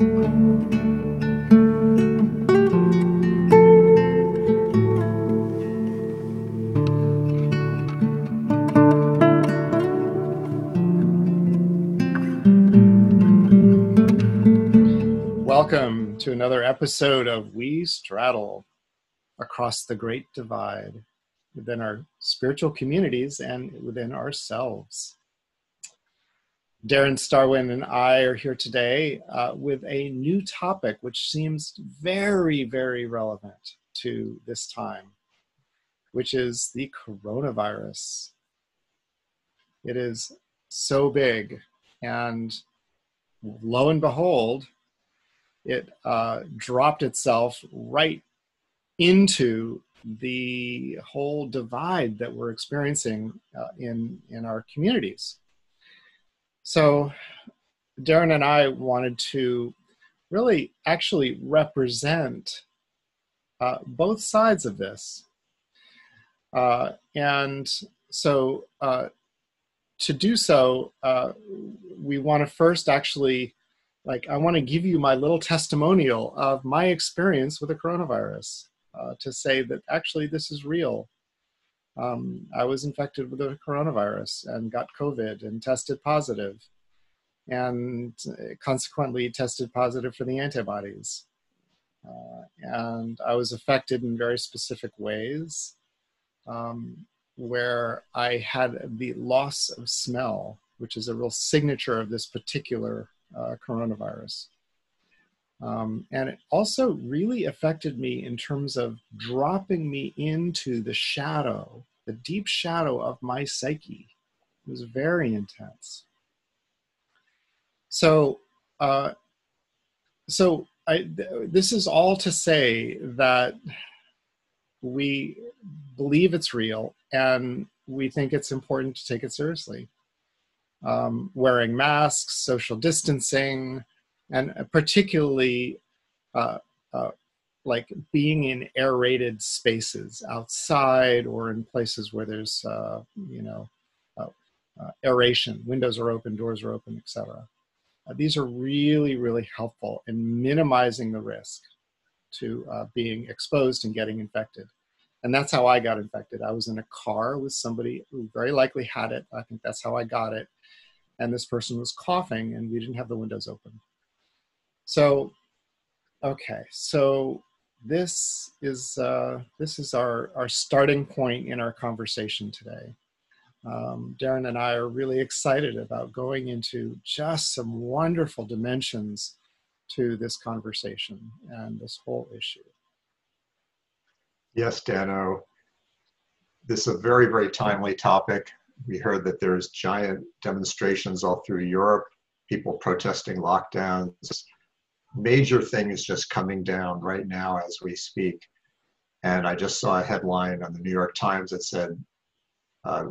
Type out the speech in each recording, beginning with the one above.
Welcome to another episode of We Straddle Across the Great Divide within our spiritual communities and within ourselves. Darren Starwynn and I are here today uh, with a new topic which seems very, very relevant to this time, which is the coronavirus. It is so big, and lo and behold, it uh, dropped itself right into the whole divide that we're experiencing uh, in in our communities. So, Darren and I wanted to really actually represent uh, both sides of this, uh, and so uh, to do so, uh, we want to first actually like I want to give you my little testimonial of my experience with the coronavirus uh, to say that actually this is real. Um, I was infected with the coronavirus and got COVID and tested positive, and consequently tested positive for the antibodies. Uh, and I was affected in very specific ways, um, where I had the loss of smell, which is a real signature of this particular uh, coronavirus. Um, and it also really affected me in terms of dropping me into the shadow, the deep shadow of my psyche. It was very intense. So, uh, so I, th- this is all to say that we believe it's real and we think it's important to take it seriously um, wearing masks, social distancing, and particularly uh, uh, like being in aerated spaces outside or in places where there's uh, you know uh, uh, aeration, windows are open, doors are open, etc. Uh, these are really really helpful in minimizing the risk to being exposed and getting infected. And that's how I got infected. I was in a car with somebody who very likely had it. I think that's how I got it and this person was coughing and we didn't have the windows open. So, okay, so this is uh, this is our our starting point in our conversation today. Um, Darren and I are really excited about going into just some wonderful dimensions to this conversation and this whole issue. Yes, Dano. This is a very, very timely topic we heard that there's giant demonstrations all through Europe, people protesting lockdowns. Major thing is just coming down right now as we speak. And I just saw a headline on the New York Times that said, uh,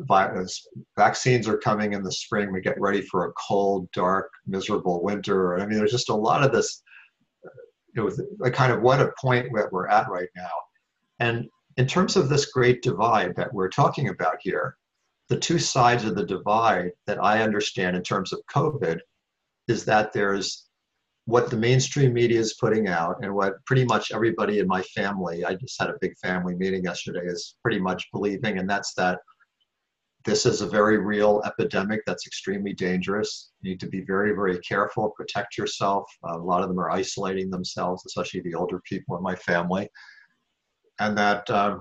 vaccines are coming in the spring. We get ready for a cold, dark, miserable winter. I mean, there's just a lot of this, you know, like kind of what a point that we're at right now. And in terms of this great divide that we're talking about here, the two sides of the divide that I understand in terms of COVID is that there's what the mainstream media is putting out and what pretty much everybody in my family, I just had a big family meeting yesterday, is pretty much believing, and that's that this is a very real epidemic that's extremely dangerous. You need to be very, very careful, protect yourself. A lot of them are isolating themselves, especially the older people in my family. And that uh,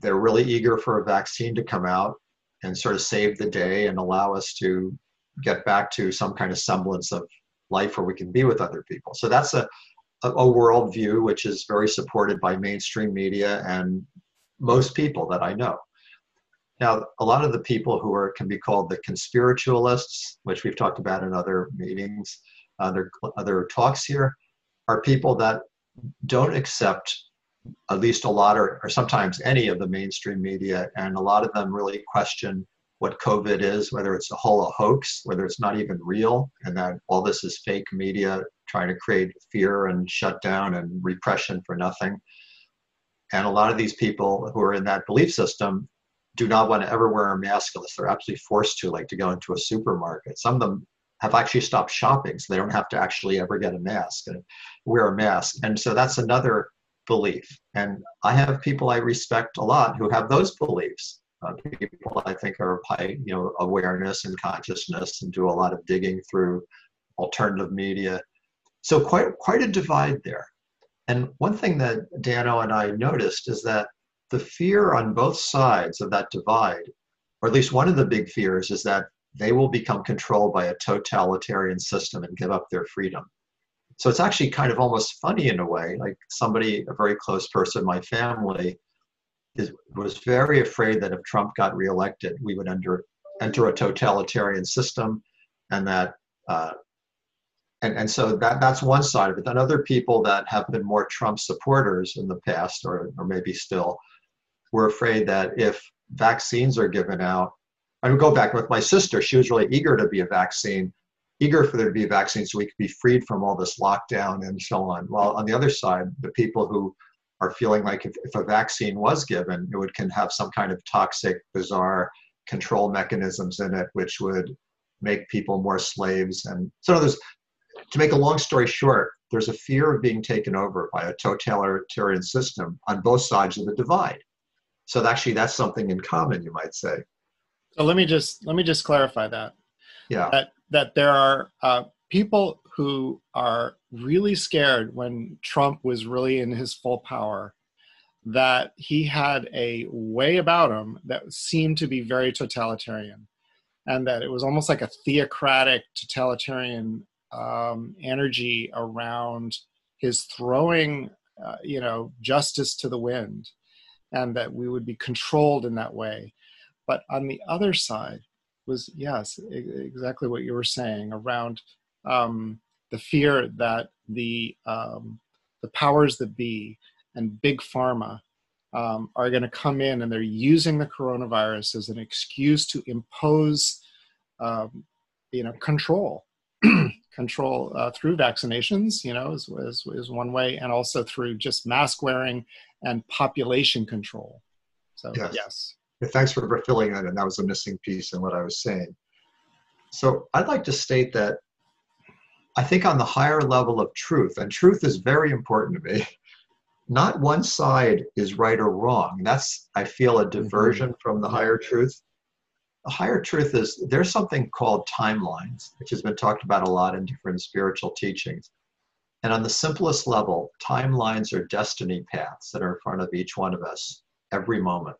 they're really eager for a vaccine to come out and sort of save the day and allow us to get back to some kind of semblance of life where we can be with other people. So that's a, a, a worldview which is very supported by mainstream media and most people that I know. Now, a lot of the people who are can be called the conspiritualists, which we've talked about in other meetings, other other talks here, are people that don't accept at least a lot or, or sometimes any of the mainstream media, and a lot of them really question what COVID is, whether it's a whole a hoax, whether it's not even real, and that all this is fake media trying to create fear and shutdown and repression for nothing. And a lot of these people who are in that belief system do not want to ever wear a mask unless they're absolutely forced to, like to go into a supermarket. Some of them have actually stopped shopping, so they don't have to actually ever get a mask and wear a mask. And so that's another belief. And I have people I respect a lot who have those beliefs. Uh, people I think are high, you know, awareness and consciousness, and do a lot of digging through alternative media. So quite quite a divide there. And one thing that Dano and I noticed is that the fear on both sides of that divide, or at least one of the big fears, is that they will become controlled by a totalitarian system and give up their freedom. So it's actually kind of almost funny in a way. Like somebody, a very close person my family, is, was very afraid that if Trump got reelected, we would enter enter a totalitarian system, and that uh, and and so that that's one side of it. Then other people that have been more Trump supporters in the past, or or maybe still, were afraid that if vaccines are given out, I would go back with my sister. She was really eager to be a vaccine, eager for there to be a vaccine so we could be freed from all this lockdown and so on. While on the other side, the people who are feeling like if, if a vaccine was given, it would can have some kind of toxic, bizarre control mechanisms in it, which would make people more slaves. And so there's to make a long story short, there's a fear of being taken over by a totalitarian system on both sides of the divide. So actually, that's something in common, you might say. So let me just let me just clarify that. Yeah. That that there are uh, people who are really scared when Trump was really in his full power. That he had a way about him that seemed to be very totalitarian, and that it was almost like a theocratic totalitarian um, energy around his throwing, uh, you know, justice to the wind, and that we would be controlled in that way. But on the other side was yes, exactly what you were saying around um, the fear that the um, the powers that be and big pharma um, are going to come in and they're using the coronavirus as an excuse to impose, um, you know, control control uh, through vaccinations, you know, is, is, is one way, and also through just mask wearing and population control. So, yes. yes. Thanks for filling that in. That was a missing piece in what I was saying. So, I'd like to state that I think on the higher level of truth, and truth is very important to me, not one side is right or wrong. That's, I feel, a mm-hmm. diversion mm-hmm. from the higher truth the higher truth is there's something called timelines, which has been talked about a lot in different spiritual teachings. And on the simplest level, timelines are destiny paths that are in front of each one of us every moment.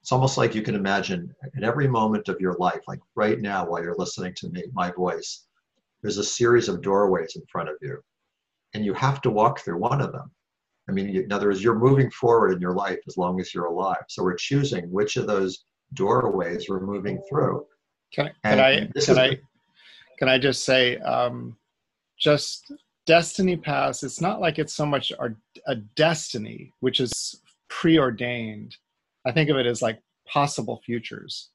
It's almost like you can imagine at every moment of your life, like right now while you're listening to me, my voice, there's a series of doorways in front of you. And you have to walk through one of them. I mean, in other words, you're moving forward in your life as long as you're alive. So we're choosing which of those doorways we're moving through. Can, can I can I can I just say um, just destiny paths? It's not like it's so much our, a destiny, which is preordained. I think of it as like possible futures.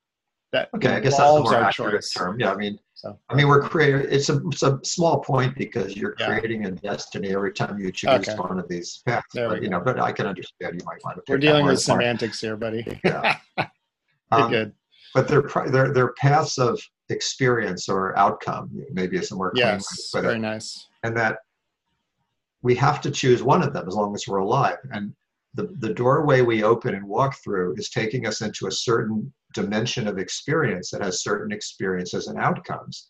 That okay, I guess that's the more accurate choice. term. Yeah, I mean, so, I mean, we're creating. It's a, it's a small point because you're yeah. creating a destiny every time you choose okay. one of these paths. But, you know, but I can understand you might want to. We're dealing with semantics here, buddy. Yeah. Um, good. But they're, they're, they're paths of experience or outcome, maybe it's a more yes, very nice. And that we have to choose one of them as long as we're alive. And the, the doorway we open and walk through is taking us into a certain dimension of experience that has certain experiences and outcomes.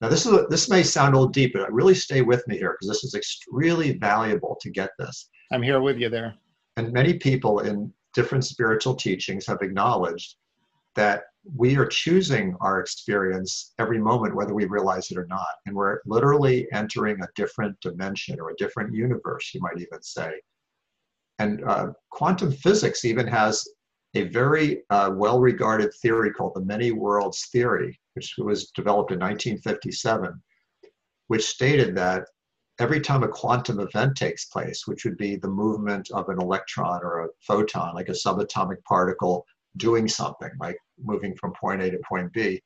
Now, this is a, this may sound a little deep, but really stay with me here because this is extremely valuable to get this. I'm here with you there. And many people in different spiritual teachings have acknowledged that we are choosing our experience every moment, whether we realize it or not. And we're literally entering a different dimension or a different universe, you might even say. And uh, quantum physics even has a very uh, well regarded theory called the many worlds theory, which was developed in 1957, which stated that every time a quantum event takes place, which would be the movement of an electron or a photon, like a subatomic particle doing something, like moving from point A to point B.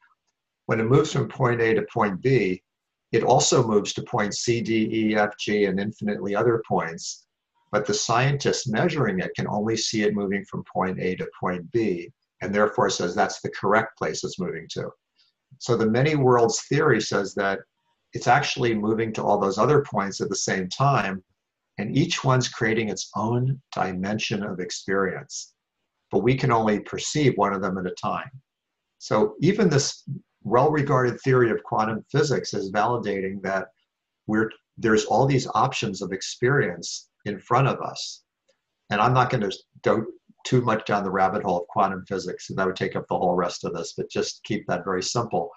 When it moves from point A to point B, it also moves to point C, D, E, F, G, and infinitely other points. But the scientist measuring it can only see it moving from point A to point B, and therefore says that's the correct place it's moving to. So the many worlds theory says that it's actually moving to all those other points at the same time. And each one's creating its own dimension of experience. But we can only perceive one of them at a time. So even this well regarded theory of quantum physics is validating that we're, there's all these options of experience in front of us. And I'm not going to go too much down the rabbit hole of quantum physics, and that would take up the whole rest of this, but just keep that very simple.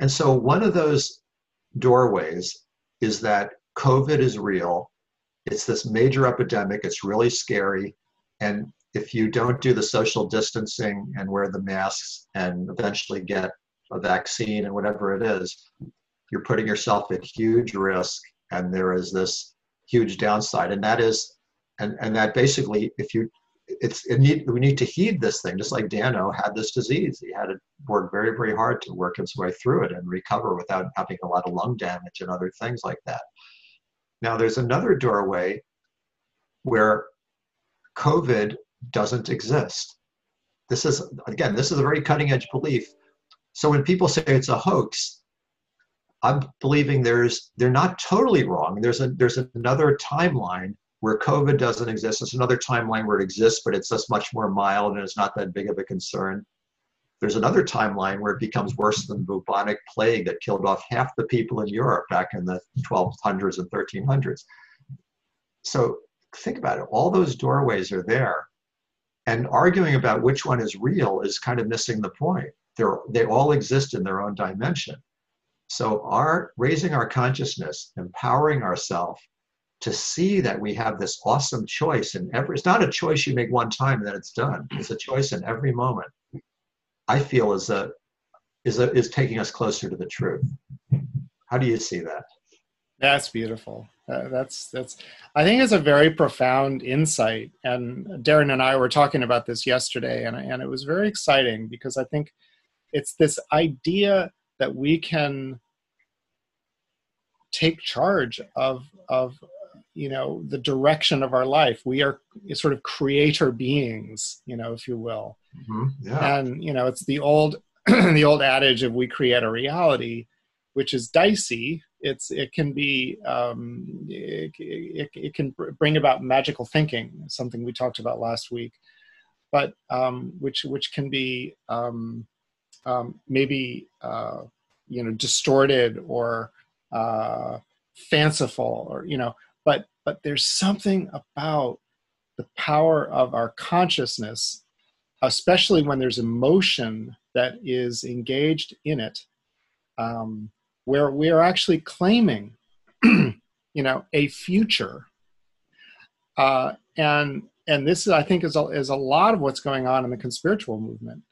And so, one of those doorways is that COVID is real. It's this major epidemic. It's really scary. And if you don't do the social distancing and wear the masks and eventually get a vaccine and whatever it is, you're putting yourself at huge risk. And there is this huge downside. And that is, and, and that basically, if you it's it need we need to heed this thing just like dano had this disease. He had to work very very hard to work his way through it and recover without having a lot of lung damage and other things like that. Now there's another doorway where covid doesn't exist. This is again this is a very cutting edge belief. So when people say it's a hoax i'm believing there's they're not totally wrong there's a there's another timeline where COVID doesn't exist. It's another timeline where it exists, but it's just much more mild and it's not that big of a concern. There's another timeline where it becomes worse than the bubonic plague that killed off half the people in Europe back in the 1200s and 1300s. So think about it. All those doorways are there. And arguing about which one is real is kind of missing the point. They're, they all exist in their own dimension. So our raising our consciousness, empowering ourselves, to see that we have this awesome choice in every it's not a choice you make one time and then it's done. It's a choice in every moment. I feel is a is a, is taking us closer to the truth. How do you see that? That's beautiful. Uh, that's that's i think it's a very profound insight. And darren and i were talking about this yesterday and, and it was very exciting because i think it's this idea that we can take charge of of you know the direction of our life we are sort of creator beings you know if you will mm-hmm. yeah. and you know it's the old the old adage of we create a reality which is dicey it's it can be um, it, it, it, can bring about magical thinking something we talked about last week but um, which which can be um, um maybe uh, you know distorted or uh, fanciful or you know but but there's something about the power of our consciousness especially when there's emotion that is engaged in it um, where we are actually claiming you know a future. Uh, and and this is i think is a, is a lot of what's going on in the conspiritual movement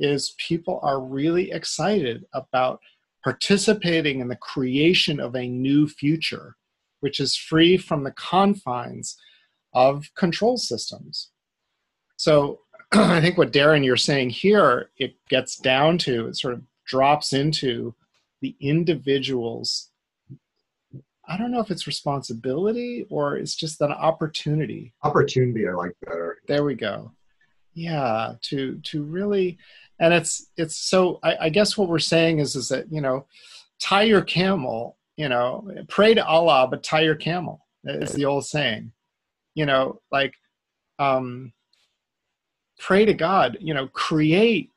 is people are really excited about participating in the creation of a new future which is free from the confines of control systems. So I think what Darren you're saying here, it gets down to, it sort of drops into the individual's I don't know if it's responsibility or it's just an opportunity. Opportunity, I like better. There we go. Yeah, to to really, and it's it's so. I, I guess what we're saying is is that you know, tie your camel you know, pray to Allah, but tie your camel. It's the old saying. You know, like um, pray to God. You know, create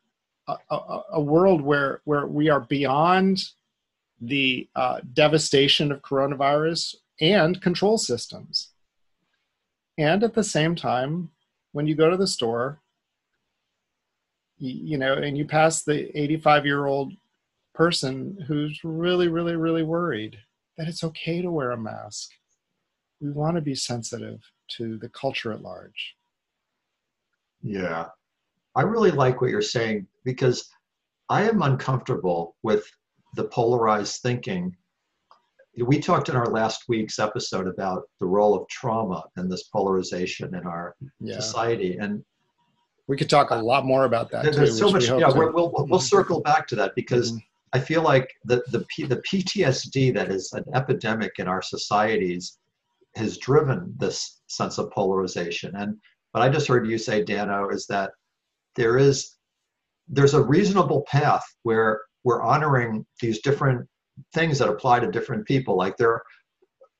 a, a, a world where where we are beyond the uh, devastation of coronavirus and control systems. And at the same time, when you go to the store, you, know, and you pass the 85 year old person who's really, really, really worried that it's okay to wear a mask. We want to be sensitive to the culture at large. Yeah. I really like what you're saying because I am uncomfortable with the polarized thinking. We talked in our last week's episode about the role of trauma and this polarization in our yeah. society. And we could talk a lot more about that. There's too, so much. Yeah, we will we'll, we'll circle back to that because mm-hmm. I feel like the, the, the PTSD that is an epidemic in our societies has driven this sense of polarization. And what I just heard you say, Dano, is that there is there's a reasonable path where we're honoring these different things that apply to different people. Like there,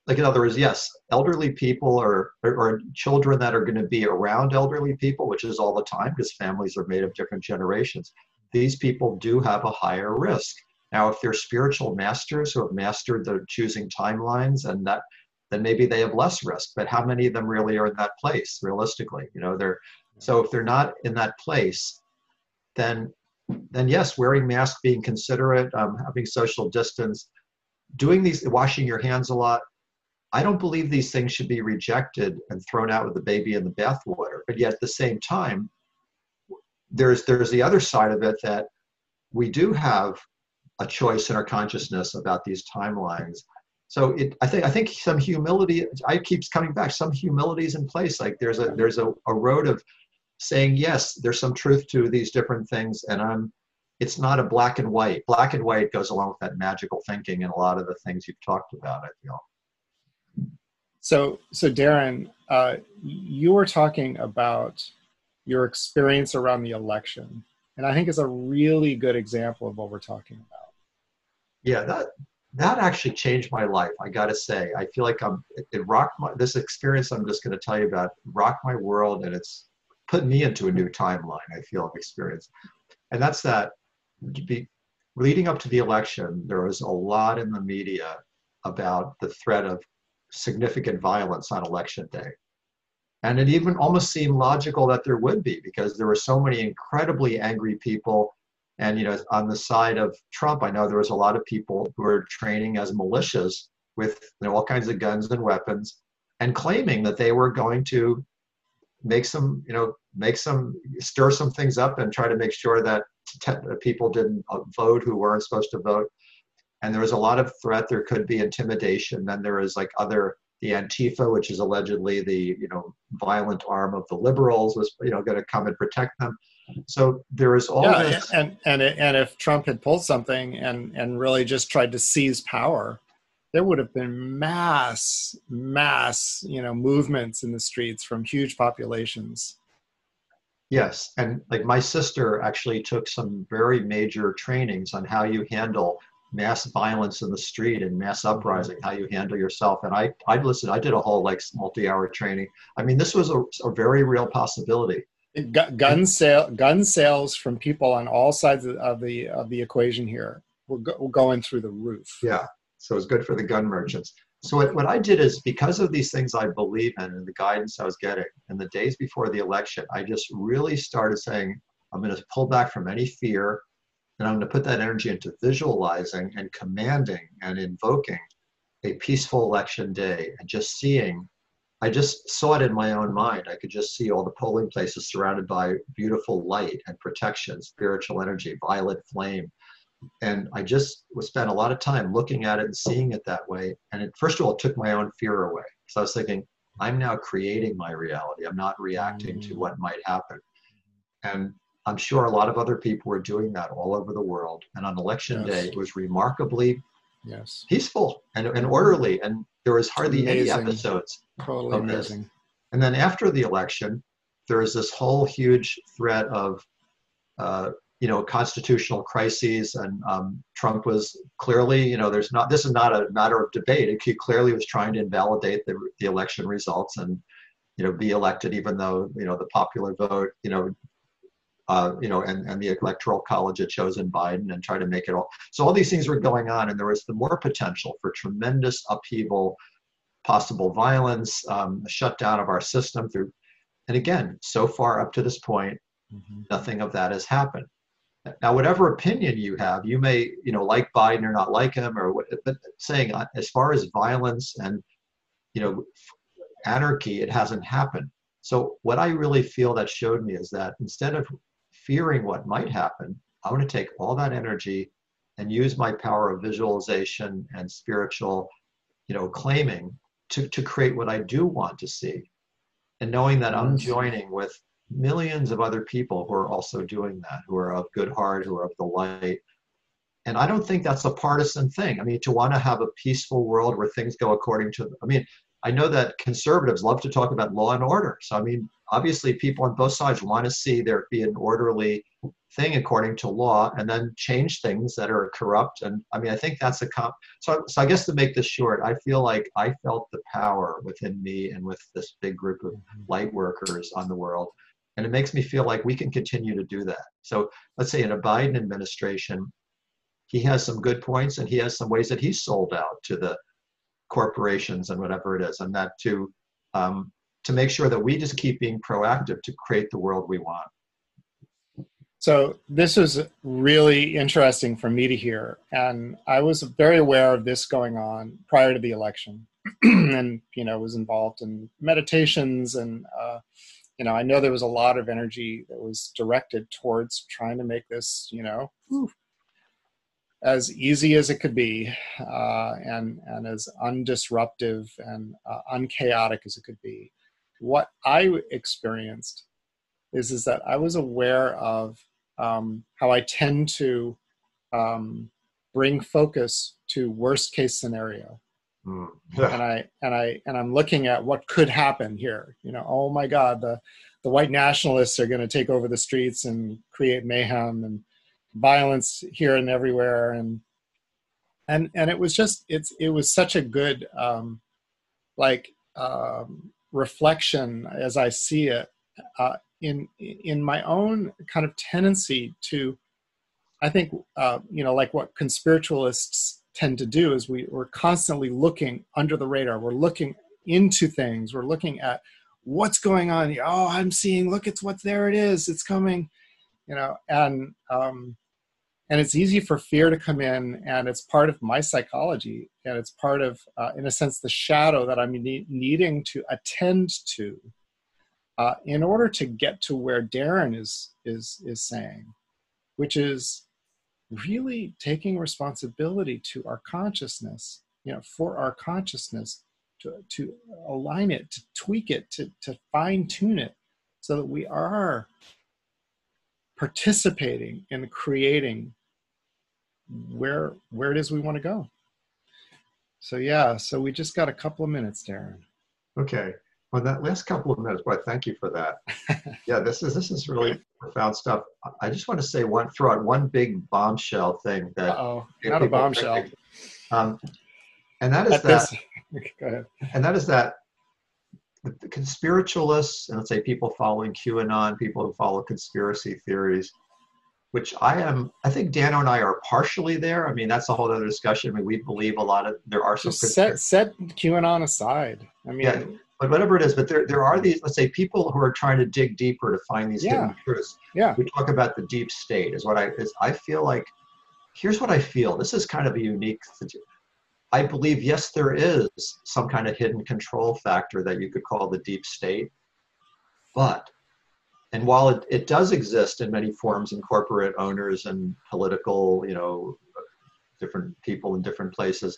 like in other words, yes, elderly people or, or, children that are going to be around elderly people, which is all the time because families are made of different generations. These people do have a higher risk. Now, if they're spiritual masters who have mastered the choosing timelines and that, then maybe they have less risk. But how many of them really are in that place realistically? You know, they're so if they're not in that place, then then yes, wearing masks, being considerate, um, having social distance, doing these, washing your hands a lot. I don't believe these things should be rejected and thrown out with the baby in the bathwater. But yet at the same time, there's there's the other side of it that we do have a choice in our consciousness about these timelines. So it, I think I think some humility. I keeps coming back. Some humility is in place. Like there's a there's a, a road of saying yes there's some truth to these different things and i'm it's not a black and white black and white goes along with that magical thinking and a lot of the things you've talked about i feel so so darren uh, you were talking about your experience around the election and i think it's a really good example of what we're talking about yeah that that actually changed my life i gotta say i feel like i'm it rocked my this experience i'm just going to tell you about rocked my world and it's put me into a new timeline, I feel, of experience. And that's that be, leading up to the election, there was a lot in the media about the threat of significant violence on election day. And it even almost seemed logical that there would be because there were so many incredibly angry people. And you know, on the side of Trump, I know there was a lot of people who were training as militias with you know, all kinds of guns and weapons and claiming that they were going to make some, you know, make some, stir some things up and try to make sure that people didn't vote who weren't supposed to vote. And there was a lot of threat. There could be intimidation. Then there was like other, the Antifa, which is allegedly the, you know, violent arm of the liberals was, you know, going to come and protect them. So there is all yeah, this. And, and, and if Trump had pulled something and, and really just tried to seize power, there would have been mass mass you know movements in the streets from huge populations yes and like my sister actually took some very major trainings on how you handle mass violence in the street and mass uprising how you handle yourself. And i i listened i did a whole like multi-hour training. I mean this was a, a very real possibility. Gun sale gun sales from people on all sides of the of the equation here were, go, were going through the roof. Yeah so it's good for the gun merchants. So what, what I did is because of these things I believe in and the guidance I was getting, in the days before the election, I just really started saying, I'm going to pull back from any fear and I'm going to put that energy into visualizing and commanding and invoking a peaceful election day and just seeing. I just saw it in my own mind. I could just see all the polling places surrounded by beautiful light and protection, spiritual energy, violet flame, and I just spent a lot of time looking at it and seeing it that way. And it, first of all, it took my own fear away. So I was thinking, I'm now creating my reality. I'm not reacting mm. to what might happen. And I'm sure a lot of other people were doing that all over the world. And on election yes. day, it was remarkably yes. peaceful and, and orderly. And there was hardly any episodes. Totally amazing. This. And then after the election, there was this whole huge threat of uh, you know constitutional crises and um, trump was clearly you know there's not this is not a matter of debate he clearly was trying to invalidate the, the election results and you know be elected even though you know the popular vote you know uh, you know and, and the electoral college had chosen biden and try to make it all so all these things were going on and there was the more potential for tremendous upheaval possible violence um, a shutdown of our system through and again so far up to this point mm-hmm. nothing of that has happened now, whatever opinion you have, you may, you know, like Biden or not like him, or what, but saying uh, as far as violence and, you know, anarchy, it hasn't happened. So what I really feel that showed me is that instead of fearing what might happen, I want to take all that energy and use my power of visualization and spiritual, you know, claiming to, to create what I do want to see. And knowing that I'm joining with millions of other people who are also doing that, who are of good heart, who are of the light. And I don't think that's a partisan thing. I mean, to want to have a peaceful world where things go according to, I mean, I know that conservatives love to talk about law and order. So, I mean, obviously, people on both sides want to see there be an orderly thing according to law and then change things that are corrupt. And I mean, I think that's a comp. So, so I guess to make this short, I feel like I felt the power within me and with this big group of mm-hmm. light workers on the world. And it makes me feel like we can continue to do that. So let's say in a Biden administration, he has some good points and he has some ways that he's sold out to the corporations and whatever it is, and that to um, to make sure that we just keep being proactive to create the world we want. So this was really interesting for me to hear, and I was very aware of this going on prior to the election, and you know was involved in meditations, and uh, you know I know there was a lot of energy that was directed towards trying to make this you know as easy as it could be uh, and, and as undisruptive and uh, unchaotic as it could be. What I experienced is, is that I was aware of um, how I tend to um, bring focus to worst case scenario. Mm. and I and I and I'm looking at what could happen here. You know, oh my God, the the white nationalists are going to take over the streets and create mayhem and violence here and everywhere and and and it was just it's it was such a good um like um reflection as i see it uh in in my own kind of tendency to i think uh you know like what conspiritualists tend to do is we we're constantly looking under the radar. We're looking into things. We're looking at what's going on. Oh i'm seeing look it's what there it is it's coming you know and um and it's easy for fear to come in and it's part of my psychology and it's part of uh, in a sense the shadow that i'm ne- needing to attend to uh, in order to get to where darren is is is saying which is really taking responsibility to our consciousness you know for our consciousness to, to align it to tweak it to, to fine tune it so that we are participating in creating where where it is we want to go. So yeah, so we just got a couple of minutes, Darren. Okay. Well, that last couple of minutes, boy, thank you for that. yeah, this is this is really profound stuff. I just want to say one, throw out one big bombshell thing that. Oh, not a bombshell. Um, and that is At that. This, go ahead. And that is that the, the conspiritualists, and let's say people following QAnon, people who follow conspiracy theories, which I am, I think Dano and I are partially there. I mean, that's a whole other discussion. I mean, we believe a lot of, there are some. set, set QAnon aside. I mean, yeah, but whatever it is, but there, there are these, let's say, people who are trying to dig deeper to find these yeah. hidden truths. Yeah. We talk about the deep state, is what I, is I feel like, here's what I feel. This is kind of a unique I believe, yes, there is some kind of hidden control factor that you could call the deep state. But, and while it, it does exist in many forms in corporate owners and political, you know, different people in different places,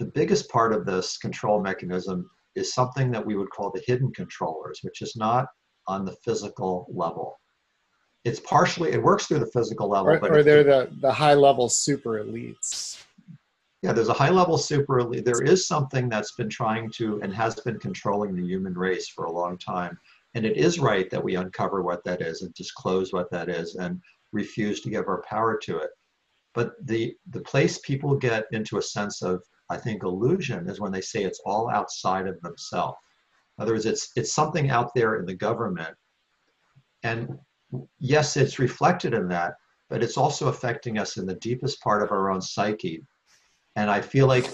the biggest part of this control mechanism is something that we would call the hidden controllers, which is not on the physical level. It's partially, it works through the physical level. Or, but or they're the, the high level super elites yeah, there's a high level super elite. There is something that's been trying to and has been controlling the human race for a long time. And it is right that we uncover what that is and disclose what that is and refuse to give our power to it. But the, the place people get into a sense of, I think, illusion is when they say it's all outside of themselves. In other words, it's, it's something out there in the government. And yes, it's reflected in that, but it's also affecting us in the deepest part of our own psyche and I feel like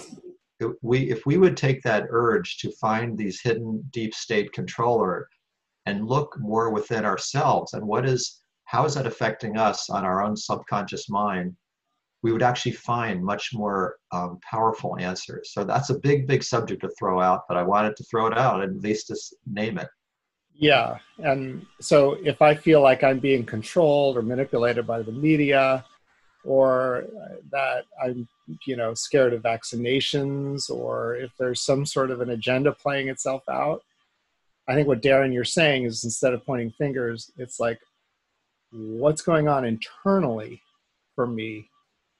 we, if we would take that urge to find these hidden deep state controller and look more within ourselves and what is, how is that affecting us on our own subconscious mind, we would actually find much more um, powerful answers. So that's a big, big subject to throw out, but I wanted to throw it out and at least just name it. Yeah. And so if I feel like I'm being controlled or manipulated by the media, or that I'm, you know, scared of vaccinations, or if there's some sort of an agenda playing itself out. I think what Darren you're saying is instead of pointing fingers, it's like, what's going on internally for me,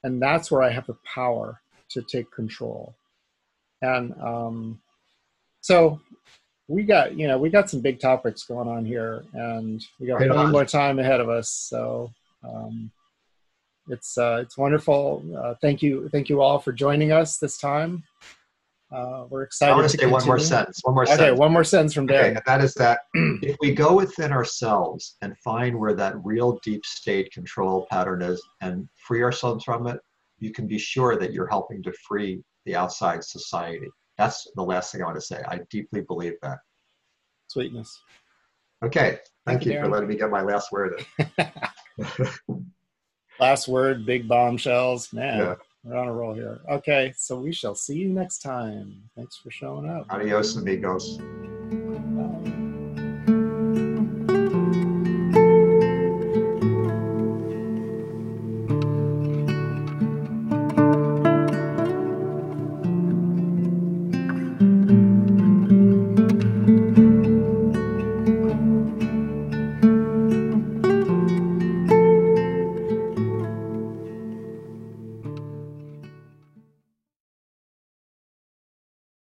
and that's where I have the power to take control. And um, so we got you know we got some big topics going on here, and we got Right more time ahead of us. So um, it's uh, it's wonderful. Uh, thank you, thank you all for joining us this time. Uh, we're excited I want to say one more sentence. One more Okay, sentence. one more sentence from Okay, Dan. and that is that if we go within ourselves and find where that real deep state control pattern is and free ourselves from it, you can be sure that you're helping to free the outside society. That's the last thing I want to say. I deeply believe that. Sweetness. Okay, thank, Thank you, you, for letting me get my last word in. Last word, big bombshells. Man, Yeah. We're on a roll here. Okay, so we shall see you next time. Thanks for showing up. Adios, amigos.